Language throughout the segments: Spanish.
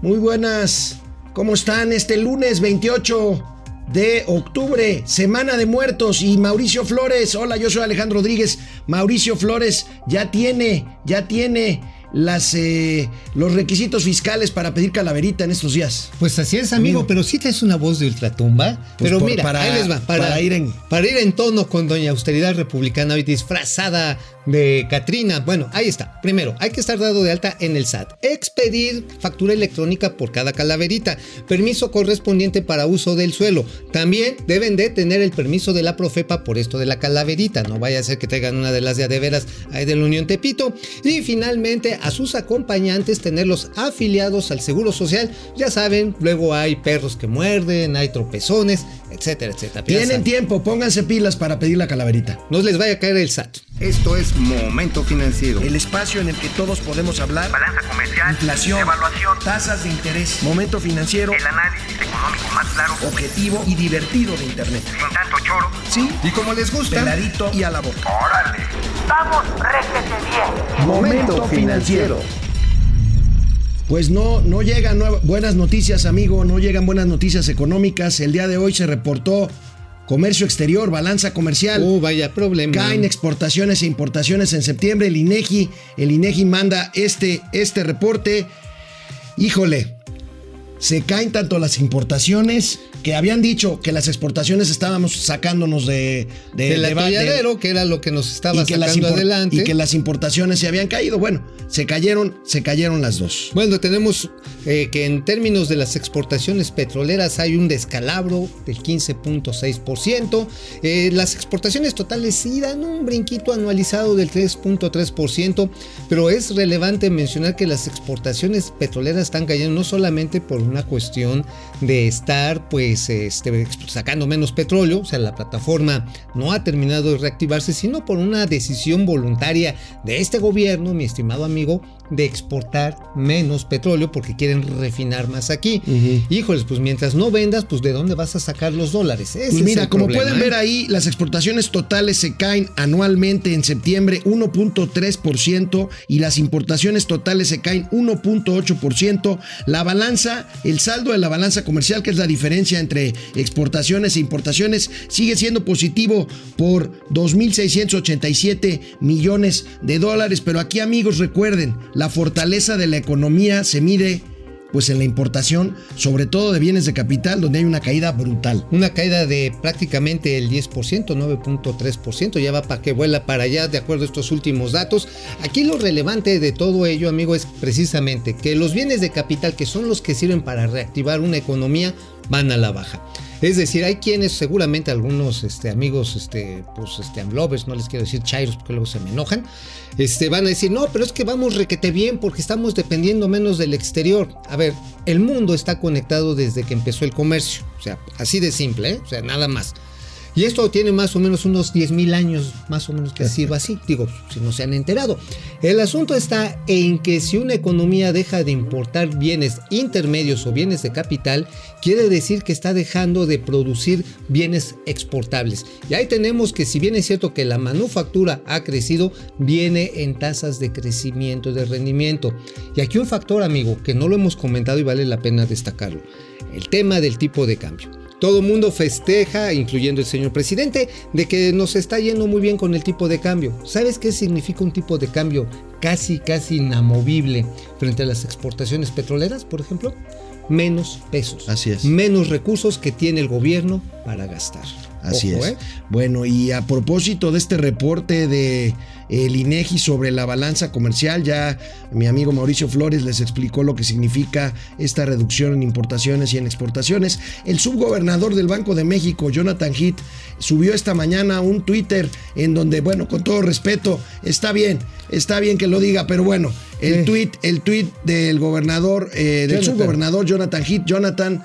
Muy buenas. ¿Cómo están? Este lunes 28 de octubre, Semana de Muertos y Mauricio Flores. Hola, yo soy Alejandro Rodríguez. Mauricio Flores ya tiene, ya tiene las, eh, los requisitos fiscales para pedir calaverita en estos días. Pues así es, amigo, pero sí es una voz de ultratumba. Pues pero por- mira, para- ahí les va, para, para ir en- para ir en tono con Doña Austeridad Republicana hoy disfrazada de Catrina. Bueno, ahí está. Primero, hay que estar dado de alta en el SAT. Expedir factura electrónica por cada calaverita. Permiso correspondiente para uso del suelo. También deben de tener el permiso de la Profepa por esto de la calaverita. No vaya a ser que traigan una de las de veras ahí de la Unión Tepito. Y finalmente, a sus acompañantes tenerlos afiliados al Seguro Social. Ya saben, luego hay perros que muerden, hay tropezones, etcétera, etcétera. Tienen tiempo, pónganse pilas para pedir la calaverita. No les vaya a caer el SAT. Esto es Momento Financiero. El espacio en el que todos podemos hablar. Balanza comercial, Inflación, evaluación, tasas de interés, momento financiero, el análisis económico más claro, objetivo y divertido de Internet. sin tanto choro. Sí, Y como les gusta, peladito y a la boca. ¡Órale! ¡Vamos, réjete bien! Momento Financiero. Pues no, no llegan buenas noticias, amigo, no llegan buenas noticias económicas. El día de hoy se reportó comercio exterior, balanza comercial. Oh, vaya problema. Caen exportaciones e importaciones en septiembre. El INEGI, el INEGI manda este, este reporte. Híjole, se caen tanto las importaciones que habían dicho que las exportaciones estábamos sacándonos de, de, Del de- de- atolladero, que era lo que nos estaba las sacando adelante. y que las importaciones se habían caído. Bueno, se cayeron, se cayeron las dos. Bueno, tenemos eh, que en términos de las exportaciones petroleras hay un descalabro del 15.6%. Eh, las exportaciones totales sí dan un brinquito anualizado del 3.3%, pero es relevante mencionar que las exportaciones petroleras están cayendo no solamente por una cuestión de estar pues este, sacando menos petróleo, o sea, la plataforma no ha terminado de reactivarse, sino por una decisión voluntaria de este gobierno, mi estimado amigo, de exportar menos petróleo porque quieren refinar más aquí. Híjoles, pues mientras no vendas, pues de dónde vas a sacar los dólares. Ese Pues es mira, como problema, pueden ¿eh? ver ahí, las exportaciones totales se caen anualmente en septiembre 1.3% y las importaciones totales se caen 1.8%. La balanza, el saldo de la balanza comercial, que es la diferencia entre exportaciones e importaciones, sigue siendo positivo por 2.687 millones de dólares. Pero aquí amigos, recuerden, la fortaleza de la economía se mide pues en la importación, sobre todo de bienes de capital, donde hay una caída brutal. Una caída de prácticamente el 10%, 9.3%, ya va para que vuela para allá de acuerdo a estos últimos datos. Aquí lo relevante de todo ello, amigo, es precisamente que los bienes de capital, que son los que sirven para reactivar una economía, van a la baja. Es decir, hay quienes, seguramente algunos este, amigos, este, pues, este, no les quiero decir chairos porque luego se me enojan, este, van a decir, no, pero es que vamos requete bien porque estamos dependiendo menos del exterior. A ver, el mundo está conectado desde que empezó el comercio, o sea, así de simple, ¿eh? o sea, nada más. Y esto tiene más o menos unos 10 mil años, más o menos que sido así. Digo, si no se han enterado. El asunto está en que si una economía deja de importar bienes intermedios o bienes de capital, quiere decir que está dejando de producir bienes exportables. Y ahí tenemos que si bien es cierto que la manufactura ha crecido, viene en tasas de crecimiento, de rendimiento. Y aquí un factor, amigo, que no lo hemos comentado y vale la pena destacarlo. El tema del tipo de cambio. Todo mundo festeja, incluyendo el señor presidente, de que nos está yendo muy bien con el tipo de cambio. ¿Sabes qué significa un tipo de cambio casi, casi inamovible frente a las exportaciones petroleras, por ejemplo? Menos pesos. Así es. Menos recursos que tiene el gobierno para gastar. Así Ojo, es. ¿eh? Bueno, y a propósito de este reporte de el INEGI sobre la balanza comercial, ya mi amigo Mauricio Flores les explicó lo que significa esta reducción en importaciones y en exportaciones. El subgobernador del Banco de México, Jonathan Heath, subió esta mañana un Twitter en donde, bueno, con todo respeto, está bien, está bien que lo diga, pero bueno, el tweet, el tweet del gobernador, eh, del Jonathan. subgobernador Jonathan Heath, Jonathan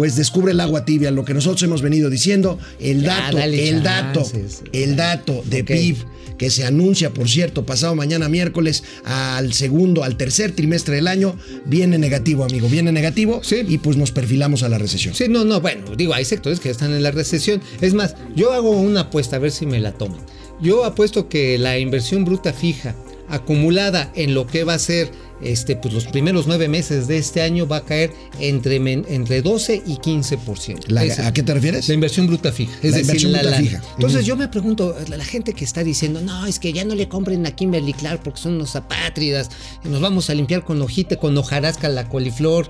pues descubre el agua tibia, lo que nosotros hemos venido diciendo, el Ya, dato, el dato, el dato de. PIB que se anuncia, por cierto, pasado mañana miércoles al segundo, al tercer trimestre del año, viene negativo, amigo, viene negativo Sí. y pues nos perfilamos a la recesión. Sí, no, no, bueno, digo, hay sectores que ya están en la recesión. Es más, yo hago una apuesta, a ver si me la toman. Yo apuesto que la inversión bruta fija, acumulada en lo que va a ser este, pues los primeros nueve meses de este año va a caer entre, entre 12 y 15%. La- ¿A qué te refieres? la inversión bruta fija. Es La decir, inversión la bruta fija. Entonces yo me pregunto, la, la gente que está diciendo, no, es que ya no le compren a Kimberly Clark porque son unos apátridas, y nos vamos a limpiar con hojita, con hojarasca la coliflor,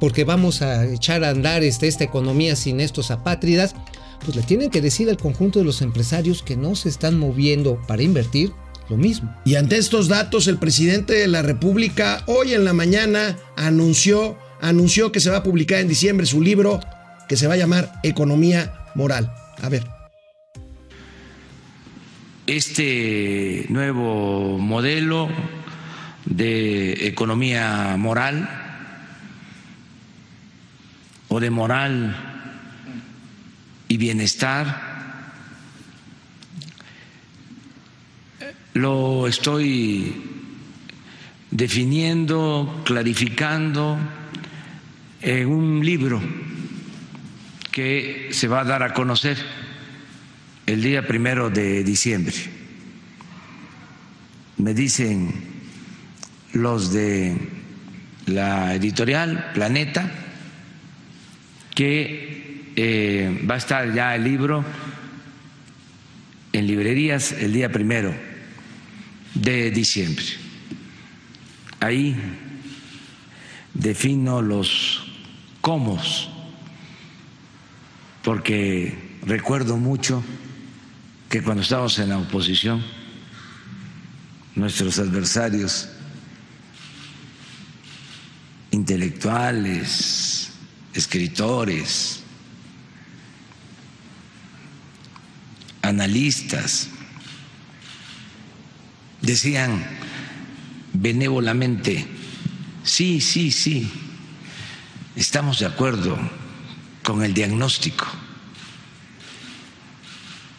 porque vamos a echar a andar este, esta economía sin estos apátridas, pues le tienen que decir al conjunto de los empresarios que no se están moviendo para invertir lo mismo. Y ante estos datos, el presidente de la República hoy en la mañana anunció, anunció que se va a publicar en diciembre su libro que se va a llamar Economía Moral. A ver. este nuevo modelo de economía moral o de moral y bienestar lo estoy definiendo, clarificando en un libro que se va a dar a conocer el día primero de diciembre. Me dicen los de la editorial Planeta que eh, va a estar ya el libro en librerías el día primero de diciembre. Ahí defino los cómo, porque recuerdo mucho que cuando estábamos en la oposición, nuestros adversarios intelectuales, escritores, analistas, decían benévolamente, sí, sí, sí, estamos de acuerdo con el diagnóstico,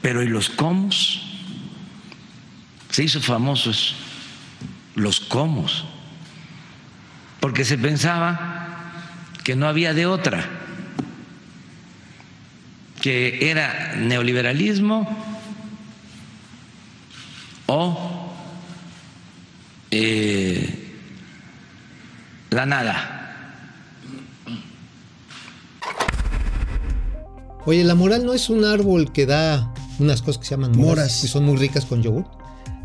pero ¿y los cómo? Se hizo famosos los cómo, porque se pensaba que no había de otra, que era neoliberalismo o eh, la nada. Oye, la moral no es un árbol que da unas cosas que se llaman moras, Moras. y son muy ricas con yogur.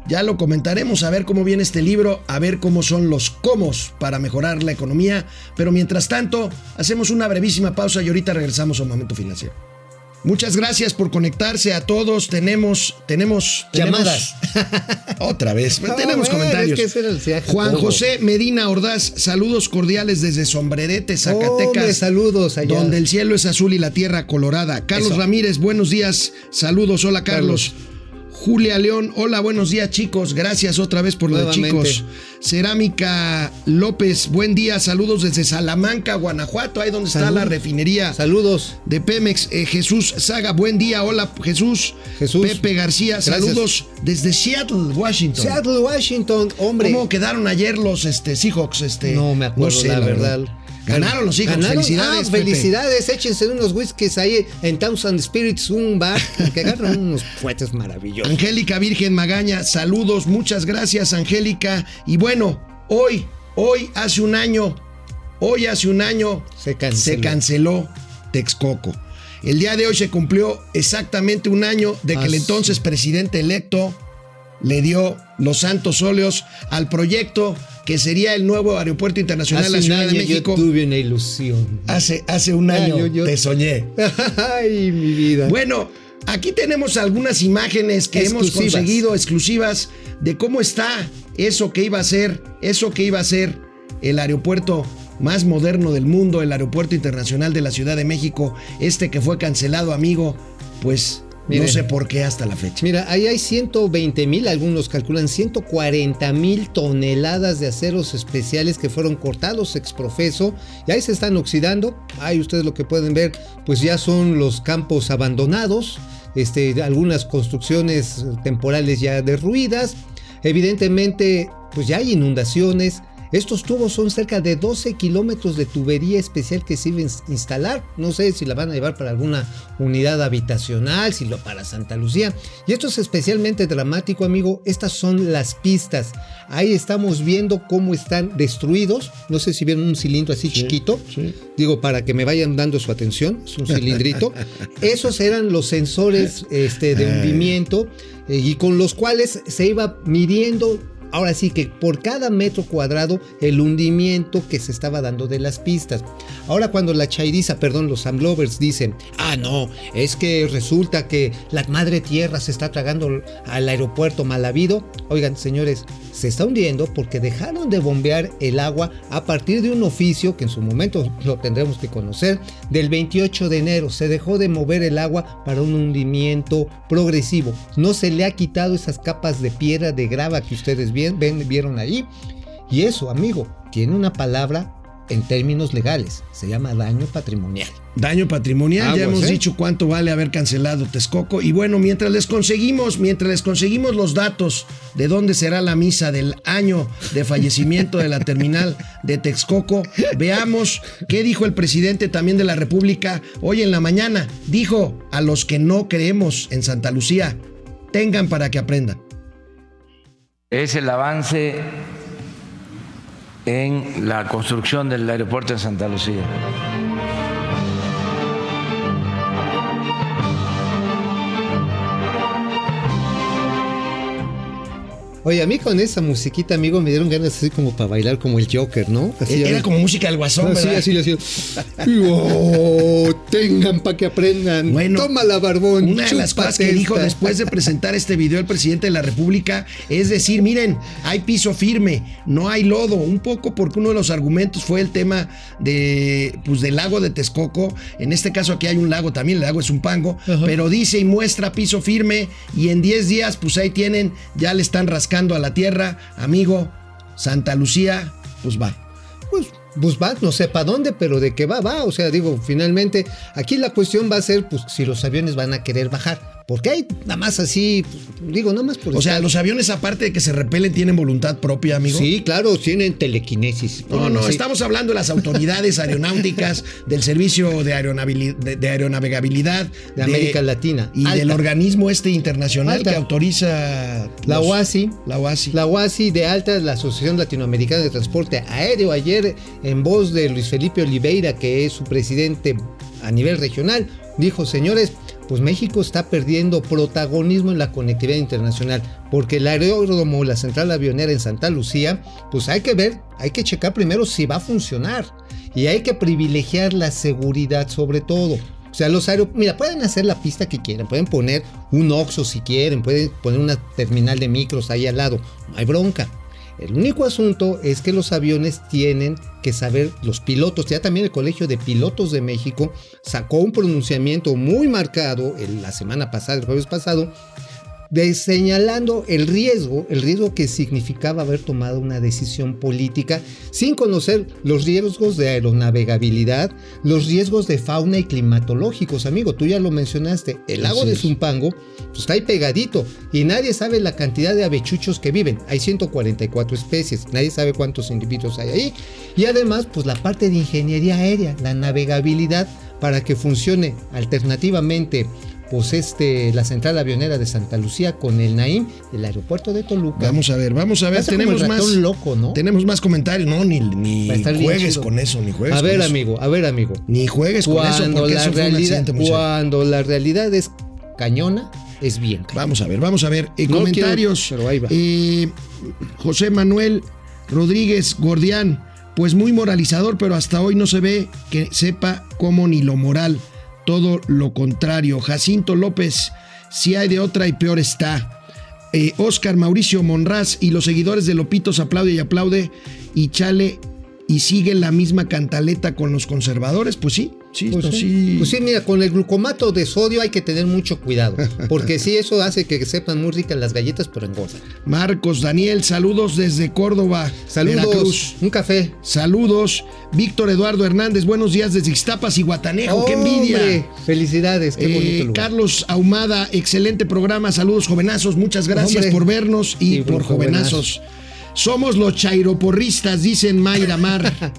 Ya lo comentaremos a ver cómo viene este libro, a ver cómo son los comos para mejorar la economía. Pero mientras tanto, hacemos una brevísima pausa y ahorita regresamos a un momento financiero. Muchas gracias por conectarse a todos. Tenemos, tenemos, tenemos- Llamadas. Otra vez. No, tenemos comentarios. es que Juan todo. José Medina Ordaz, saludos cordiales desde Sombrerete, Zacatecas. Hombre, saludos allá. Donde el cielo es azul y la tierra colorada. Carlos Eso. Ramírez, buenos días. Saludos, hola Carlos. Carlos. Julia León, hola, buenos días chicos. Gracias otra vez por lo de Nuevamente. chicos. Cerámica López, buen día. Saludos desde Salamanca, Guanajuato, ahí donde está la refinería Saludos. de Pemex. Eh, Jesús Saga, buen día. Hola Jesús. Jesús. Pepe García, Gracias. saludos desde Seattle, Washington. Seattle, Washington, hombre. ¿Cómo quedaron ayer los este, Seahawks? Este, No me acuerdo, sé, la verdad. Ganaron los ¿Ganaron? felicidades. Ah, Pepe. felicidades. Échense unos whiskies ahí en Thousand Spirits, un bar, que agarran unos fuetes maravillosos. Angélica Virgen Magaña, saludos, muchas gracias Angélica. Y bueno, hoy, hoy hace un año, hoy hace un año Se canceló. se canceló Texcoco. El día de hoy se cumplió exactamente un año de que el Ah, entonces presidente electo le dio los santos óleos al proyecto que sería el nuevo aeropuerto internacional de la un Ciudad de México. yo tuve una ilusión. Hace, hace un año Año, yo- te soñé. Ay, mi vida. Bueno, aquí tenemos algunas imágenes que hemos conseguido exclusivas de cómo está eso que iba a ser, eso que iba a ser el aeropuerto más moderno del mundo, el aeropuerto internacional de la Ciudad de México, este que fue cancelado, amigo, pues no sé por qué hasta la fecha. Mira, ahí hay 120 mil, algunos calculan 140 mil toneladas de aceros especiales que fueron cortados ex profeso y ahí se están oxidando. Ahí ustedes lo que pueden ver, pues ya son los campos abandonados, este, algunas construcciones temporales ya derruidas. Evidentemente, pues ya hay inundaciones. Estos tubos son cerca de 12 kilómetros de tubería especial que sirven instalar. No sé si la van a llevar para alguna unidad habitacional, si lo para Santa Lucía. Y esto es especialmente dramático, amigo. Estas son las pistas. Ahí estamos viendo cómo están destruidos. No sé si vieron un cilindro así chiquito. sí. Digo, para que me vayan dando su atención. Es un cilindrito. Esos eran los sensores este, de hundimiento eh, y con los cuales se iba midiendo. Ahora sí que por cada metro cuadrado el hundimiento que se estaba dando de las pistas. Ahora cuando la chairiza, perdón, los Amlovers dicen, ah no, es que resulta que la madre tierra se está tragando al aeropuerto mal habido. Oigan, señores, se está hundiendo porque dejaron de bombear el agua a partir de un oficio que en su momento lo tendremos que conocer, del 28 de enero. Se dejó de mover el agua para un hundimiento progresivo. No se le ha quitado esas capas de piedra, de grava que ustedes bien, ven- vieron ahí. Y eso, amigo, tiene una palabra en términos legales. Se llama daño patrimonial. Daño patrimonial, ya hemos ¿eh? dicho cuánto vale haber cancelado Texcoco. Y bueno, mientras les conseguimos, mientras les conseguimos los datos de dónde será la misa del año de fallecimiento de la terminal de Texcoco, veamos qué dijo el presidente también de la República hoy en la mañana. Dijo a los que no creemos en Santa Lucía, tengan para que aprendan. Es el avance en la construcción del aeropuerto de Santa Lucía. Oye, a mí con esa musiquita, amigo, me dieron ganas así como para bailar como el Joker, ¿no? Así, Era como música del guasón, Así, ¿verdad? así, así. Oh, tengan para que aprendan. Bueno, Toma la barbón. Una de las cosas que dijo después de presentar este video el presidente de la República es decir, miren, hay piso firme, no hay lodo, un poco porque uno de los argumentos fue el tema de pues del lago de Texcoco, en este caso aquí hay un lago también, el lago es un pango, pero dice y muestra piso firme y en 10 días pues ahí tienen, ya le están rascando a la tierra, amigo, Santa Lucía, pues va. Pues, pues no sé para dónde, pero de qué va, va. O sea, digo, finalmente, aquí la cuestión va a ser, pues, si los aviones van a querer bajar. Porque hay nada más así, digo, nada más por O sea, los aviones aparte de que se repelen tienen voluntad propia, amigo. Sí, claro, tienen telequinesis. No, no, así. estamos hablando de las autoridades aeronáuticas, del servicio de, de- de aeronavegabilidad De América Latina. y Alta. del organismo este internacional Alta. que autoriza La OASI. La OASI. La UASI de Alta, la Asociación Latinoamericana de Transporte Aéreo, ayer en voz de Luis Felipe Oliveira, que es su presidente a nivel regional, dijo, señores, pues México está perdiendo protagonismo en la conectividad internacional, porque el aeródromo, la central avionera en Santa Lucía, pues hay que ver, hay que checar primero si va a funcionar y hay que privilegiar la seguridad sobre todo. O sea, los aeropuertos, mira, pueden hacer la pista que quieran, pueden poner un Oxxo si quieren, pueden poner una terminal de micros ahí al lado, no hay bronca. El único asunto es que los aviones tienen que saber, los pilotos, ya también el Colegio de Pilotos de México sacó un pronunciamiento muy marcado el- la semana pasada, el jueves pasado, de señalando el riesgo, el riesgo que significaba haber tomado una decisión política sin conocer los riesgos de aeronavegabilidad, los riesgos de fauna y climatológicos, amigo, tú ya lo mencionaste, el lago de. Zumpango pues, está ahí pegadito y nadie sabe la cantidad de avechuchos que viven, hay 144 especies, nadie sabe cuántos individuos hay ahí. Y además pues la parte de ingeniería aérea, la navegabilidad para que funcione alternativamente pues este, la central avionera de Santa Lucía con el Naim, el aeropuerto de Toluca. Vamos a ver, vamos a ver, como tenemos más. loco, ¿no? Tenemos más comentarios. No, ni, ni juegues con eso, ni juegues a ver, con eso. amigo, a ver, amigo. Ni juegues con eso, Cuando porque la eso fue un realidad, cuando la realidad es cañona, es bien cañona. Vamos a ver, vamos a ver. Eh, No comentarios. quiero, pero ahí va. Eh, José Manuel Rodríguez Gordián, pues muy moralizador, pero hasta hoy no se ve que sepa cómo ni lo moral, todo lo contrario. Jacinto López, si hay de otra y peor está. Eh, Oscar Mauricio Monraz y los seguidores de Lopitos aplaude y aplaude y chale y sigue la misma cantaleta con los conservadores, pues sí, sí, Pues no, sí. sí. Pues sí, mira, con el glucomato de sodio hay que tener mucho cuidado, porque sí, eso hace que sepan muy ricas las galletas, pero engordan. Marcos Daniel, saludos desde Córdoba, Saludos, Veracruz. un café. Saludos. Víctor Eduardo Hernández, buenos días desde Ixtapas y Guatanejo. ¡Qué envidia! Hombre, Felicidades, qué Eh, bonito lugar. Carlos Ahumada, excelente programa. Saludos, jovenazos. Muchas gracias Hombre. por vernos y, por jovenazos. Somos los chairoporristas, dicen Mayra Mar.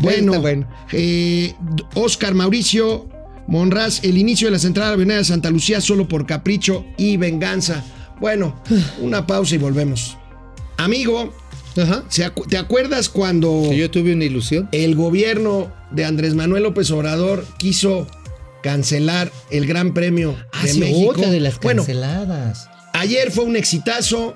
bueno, bueno. eh, Oscar Mauricio Monraz, el inicio de la central avenida de Santa Lucía solo por capricho y venganza. Bueno, una pausa y volvemos. Amigo, Ajá. ¿se acu- ¿te acuerdas cuando yo tuve una ilusión. el gobierno de Andrés Manuel López Obrador quiso cancelar el Gran Premio Ah, de sí, México? otra de las bueno, canceladas. Ayer fue un exitazo.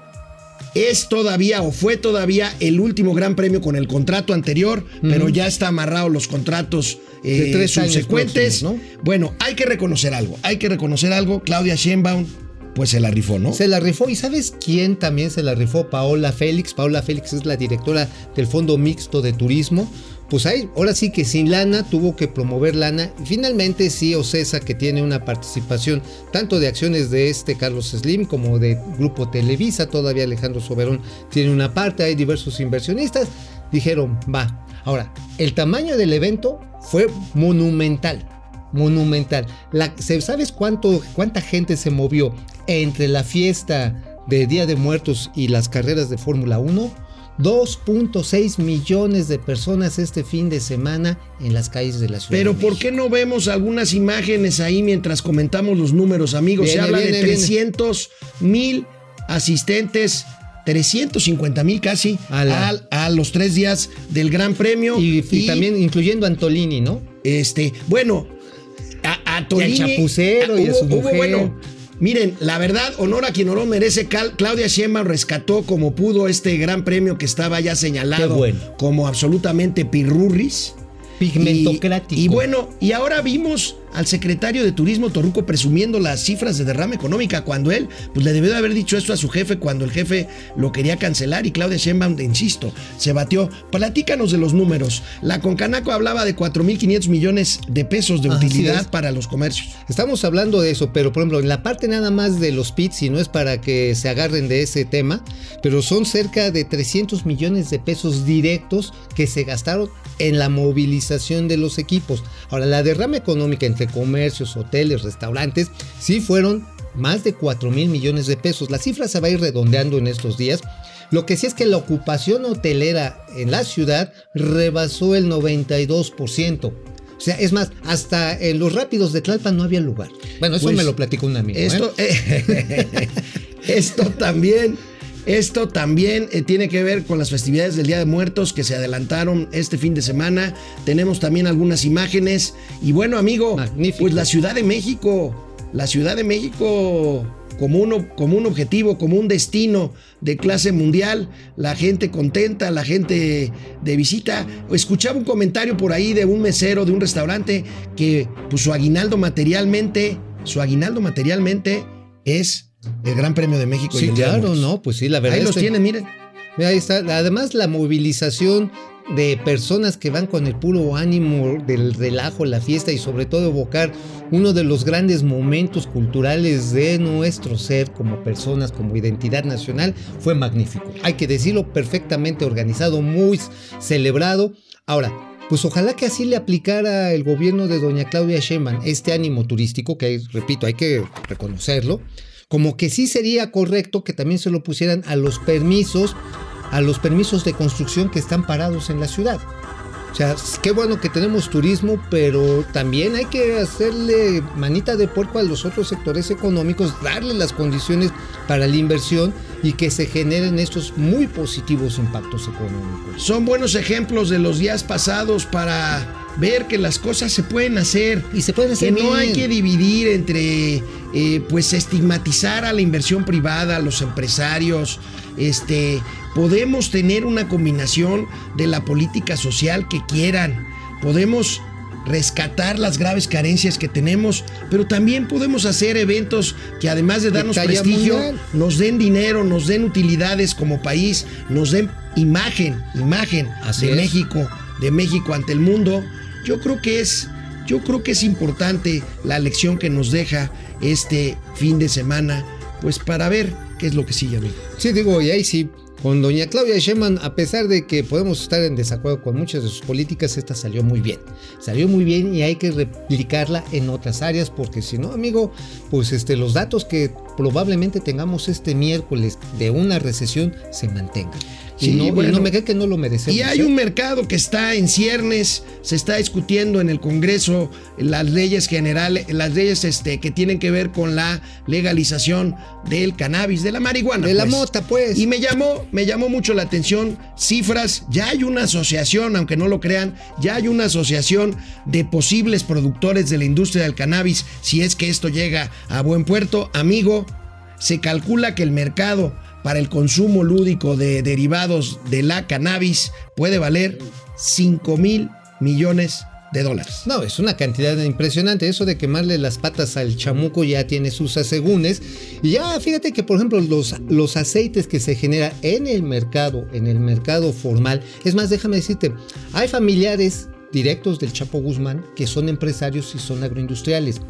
Es todavía o fue todavía el último gran premio con el contrato anterior, pero ya está amarrado los contratos eh, De tres subsecuentes. próximos, Bueno, hay que reconocer algo. Hay que reconocer algo. Claudia Sheinbaum, pues se la rifó, ¿no? Se la rifó. ¿Y sabes quién también se la rifó? Paola Félix. Paola Félix es la directora del Fondo Mixto de Turismo. Pues ahí, ahora sí que sin lana tuvo que promover lana. Y finalmente sí, Ocesa, que tiene una participación tanto de acciones de este Carlos Slim como de Grupo Televisa, todavía Alejandro Soberón tiene una parte, hay diversos inversionistas, dijeron, va. Ahora, el tamaño del evento fue monumental monumental. La- ¿se- ¿Sabes cuánto, cuánta gente se movió entre la fiesta de Día de Muertos y las carreras de Fórmula 1? 2.6 millones de personas este fin de semana en las calles de la ciudad. Pero de ¿por qué no vemos algunas imágenes ahí mientras comentamos los números, amigos? Se Viene, habla viene, de viene. 300 mil asistentes, 350 mil casi, A la- a, los tres días del Gran Premio. Y, y también incluyendo a Antolini, ¿no? Este, bueno, a, a Tolini- Chapucero y a su mujer. bueno, miren, la verdad, honor a quien honor merece. Cal- Claudia Sheinbaum rescató como pudo este gran premio que estaba ya señalado bueno. como absolutamente pirurris. Pigmentocrático. Y, y bueno, y ahora vimos al secretario de Turismo Torruco presumiendo las cifras de derrama económica cuando él, pues le debió de haber dicho esto a su jefe cuando el jefe lo quería cancelar y Claudia Sheinbaum, insisto, se batió. Platícanos de los números. La Concanaco hablaba de 4.500 millones de pesos de utilidad para los comercios. Estamos hablando de eso, pero por ejemplo, en la parte nada más de los pits, y no es para que se agarren de ese tema, pero son cerca de 300 millones de pesos directos que se gastaron en la movilización de los equipos. Ahora, la derrama económica entre comercios, hoteles, restaurantes, sí fueron más de 4 mil millones de pesos. La cifra se va a ir redondeando en estos días. Lo que sí es que la ocupación hotelera en la ciudad rebasó el 92%. O sea, es más, hasta en los rápidos de Tlalpan no había lugar. Bueno, eso Pues, me lo platicó un amigo. ¿eh? Esto, esto también, esto también eh, tiene que ver con las festividades del Día de Muertos que se adelantaron este fin de semana. Tenemos también algunas imágenes. Y bueno, amigo, Magnífico. pues la Ciudad de México, la Ciudad de México como un, como un objetivo, como un destino de clase mundial, la gente contenta, la gente de visita. Escuchaba un comentario por ahí de un mesero de un restaurante que pues, su aguinaldo materialmente, su aguinaldo materialmente es el Gran Premio de México. y Sí, el claro, no, pues sí, la verdad. Ahí los que- tienen, miren. Mira, ahí está. Además, la movilización de personas que van con el puro ánimo del relajo, la fiesta y sobre todo evocar uno de los grandes momentos culturales de nuestro ser como personas, como identidad nacional, fue magnífico. Hay que decirlo, perfectamente organizado, muy celebrado. Ahora, pues ojalá que así le aplicara el gobierno de doña Claudia Sheinbaum este ánimo turístico, que repito, hay que reconocerlo, como que sí sería correcto que también se lo pusieran a los permisos, a los permisos de construcción que están parados en la ciudad. O sea, qué bueno que tenemos turismo, pero también hay que hacerle manita de puerco a los otros sectores económicos, darle las condiciones para la inversión y que se generen estos muy positivos impactos económicos. Son buenos ejemplos de los días pasados para ver que las cosas se pueden hacer. Y se pueden hacer que no hay que dividir entre, eh, pues, estigmatizar a la inversión privada, a los empresarios. Este, podemos tener una combinación de la política social que quieran. Podemos rescatar las graves carencias que tenemos, pero también podemos hacer eventos que además de darnos prestigio, mundial. nos den dinero, nos den utilidades como país, nos den imagen, imagen Así de es. México, de México ante el mundo. Yo creo que es, yo creo que es importante la lección que nos deja este fin de semana, pues para ver qué es lo que sigue, amigo. Sí, digo, y ahí sí, con doña Claudia Sheinbaum, a pesar de que podemos estar en desacuerdo con muchas de sus políticas, esta salió muy bien. Salió muy bien y hay que replicarla en otras áreas porque si no, amigo, pues este, los datos que probablemente tengamos este miércoles de una recesión se mantengan. Sí, y, no, y bueno. no me cree que no lo merecemos. Y hay ¿eh? un mercado que está en ciernes, se está discutiendo en el Congreso las leyes generales, las leyes este, que tienen que ver con la legalización del cannabis, de la marihuana. De la pues. mota, pues. Y me llamó, me llamó mucho la atención cifras. Ya hay una asociación, aunque no lo crean, ya hay una asociación de posibles productores de la industria del cannabis. Si es que esto llega a buen puerto, amigo, se calcula que el mercado para el consumo lúdico de derivados de la cannabis puede valer 5 mil millones de dólares. No, es una cantidad impresionante. Eso de quemarle las patas al chamuco ya tiene sus asegúnes. Y ya fíjate que, por ejemplo, los, los aceites que se generan en el mercado, en el mercado formal. Es más, déjame decirte, hay familiares directos del Chapo Guzmán que son empresarios y son agroindustriales.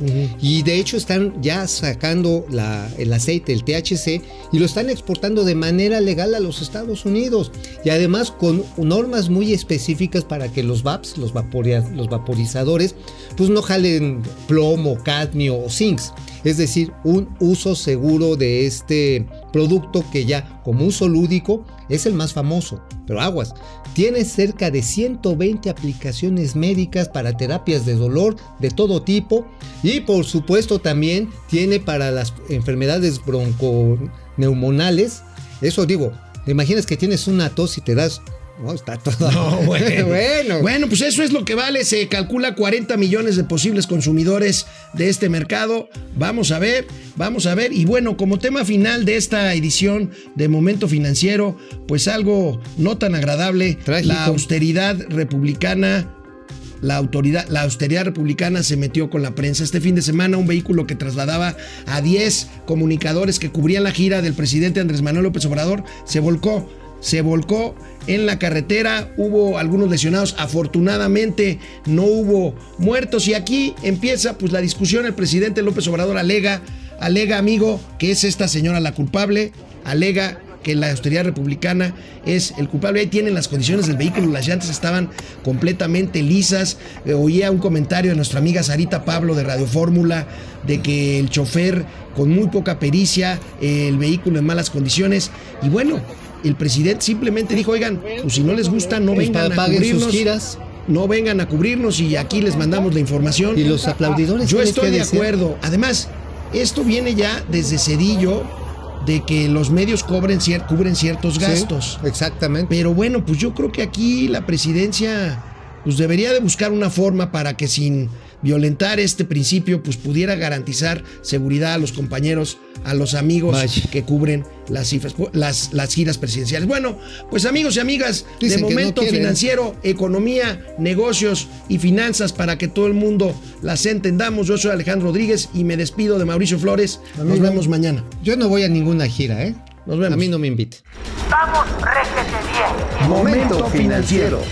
Y de hecho están ya sacando la- el aceite, el THC, y lo están exportando de manera legal a los Estados Unidos. Y además con normas muy específicas para que los VAPs, los, los vaporizadores, pues no jalen plomo, cadmio o zincs. Es decir, un uso seguro de este producto que ya como uso lúdico es el más famoso. Pero aguas, tiene cerca de 120 aplicaciones médicas para terapias de dolor de todo tipo y por supuesto también tiene para las enfermedades bronconeumonales. Eso digo, ¿te imaginas que tienes una tos y te das... No, está todo... No, bueno. bueno. Bueno, pues eso es lo que vale. Se calcula 40 millones de posibles consumidores de este mercado. Vamos a ver, vamos a ver. Y bueno, como tema final de esta edición de Momento Financiero, pues algo no tan agradable. Trágico. La austeridad republicana. La, autoridad, la austeridad republicana se metió con la prensa. Este fin de semana un vehículo que trasladaba a 10 comunicadores que cubrían la gira del presidente Andrés Manuel López Obrador se volcó se volcó en la carretera, hubo algunos lesionados, afortunadamente no hubo muertos y aquí empieza pues la discusión, el presidente López Obrador alega, alega amigo que es esta señora la culpable, alega que la austeridad republicana es el culpable. Ahí tienen las condiciones del vehículo, las llantas estaban completamente lisas. Eh, oía un comentario de nuestra amiga Sarita Pablo de Radio Fórmula de que el chofer con muy poca pericia, el vehículo en malas condiciones. Y bueno, el presidente simplemente dijo, oigan, pues si no les gusta, no vengan a paguen sus cubrirnos. giras. No vengan a cubrirnos y aquí les mandamos la información. Y los aplaudidores. Yo ¿sabes estoy de acuerdo. Además, esto viene ya desde Cedillo de que los medios cobren cubren ciertos Sí, gastos. exactamente. Pero bueno, pues yo creo que aquí la presidencia pues debería de buscar una forma para que sin violentar este principio pues pudiera garantizar seguridad a los compañeros, a los amigos Vaya. que cubren las, cifras, las, las giras presidenciales. Bueno, pues amigos y amigas, Dicen de no momento financiero, economía, negocios y finanzas para que todo el mundo las entendamos. Yo soy Alejandro Rodríguez y me despido de Mauricio Flores. Nos vemos mañana. Yo no voy a ninguna gira, ¿eh? Nos vemos. A mí no me invite. Vamos, réjete bien. Momento financiero.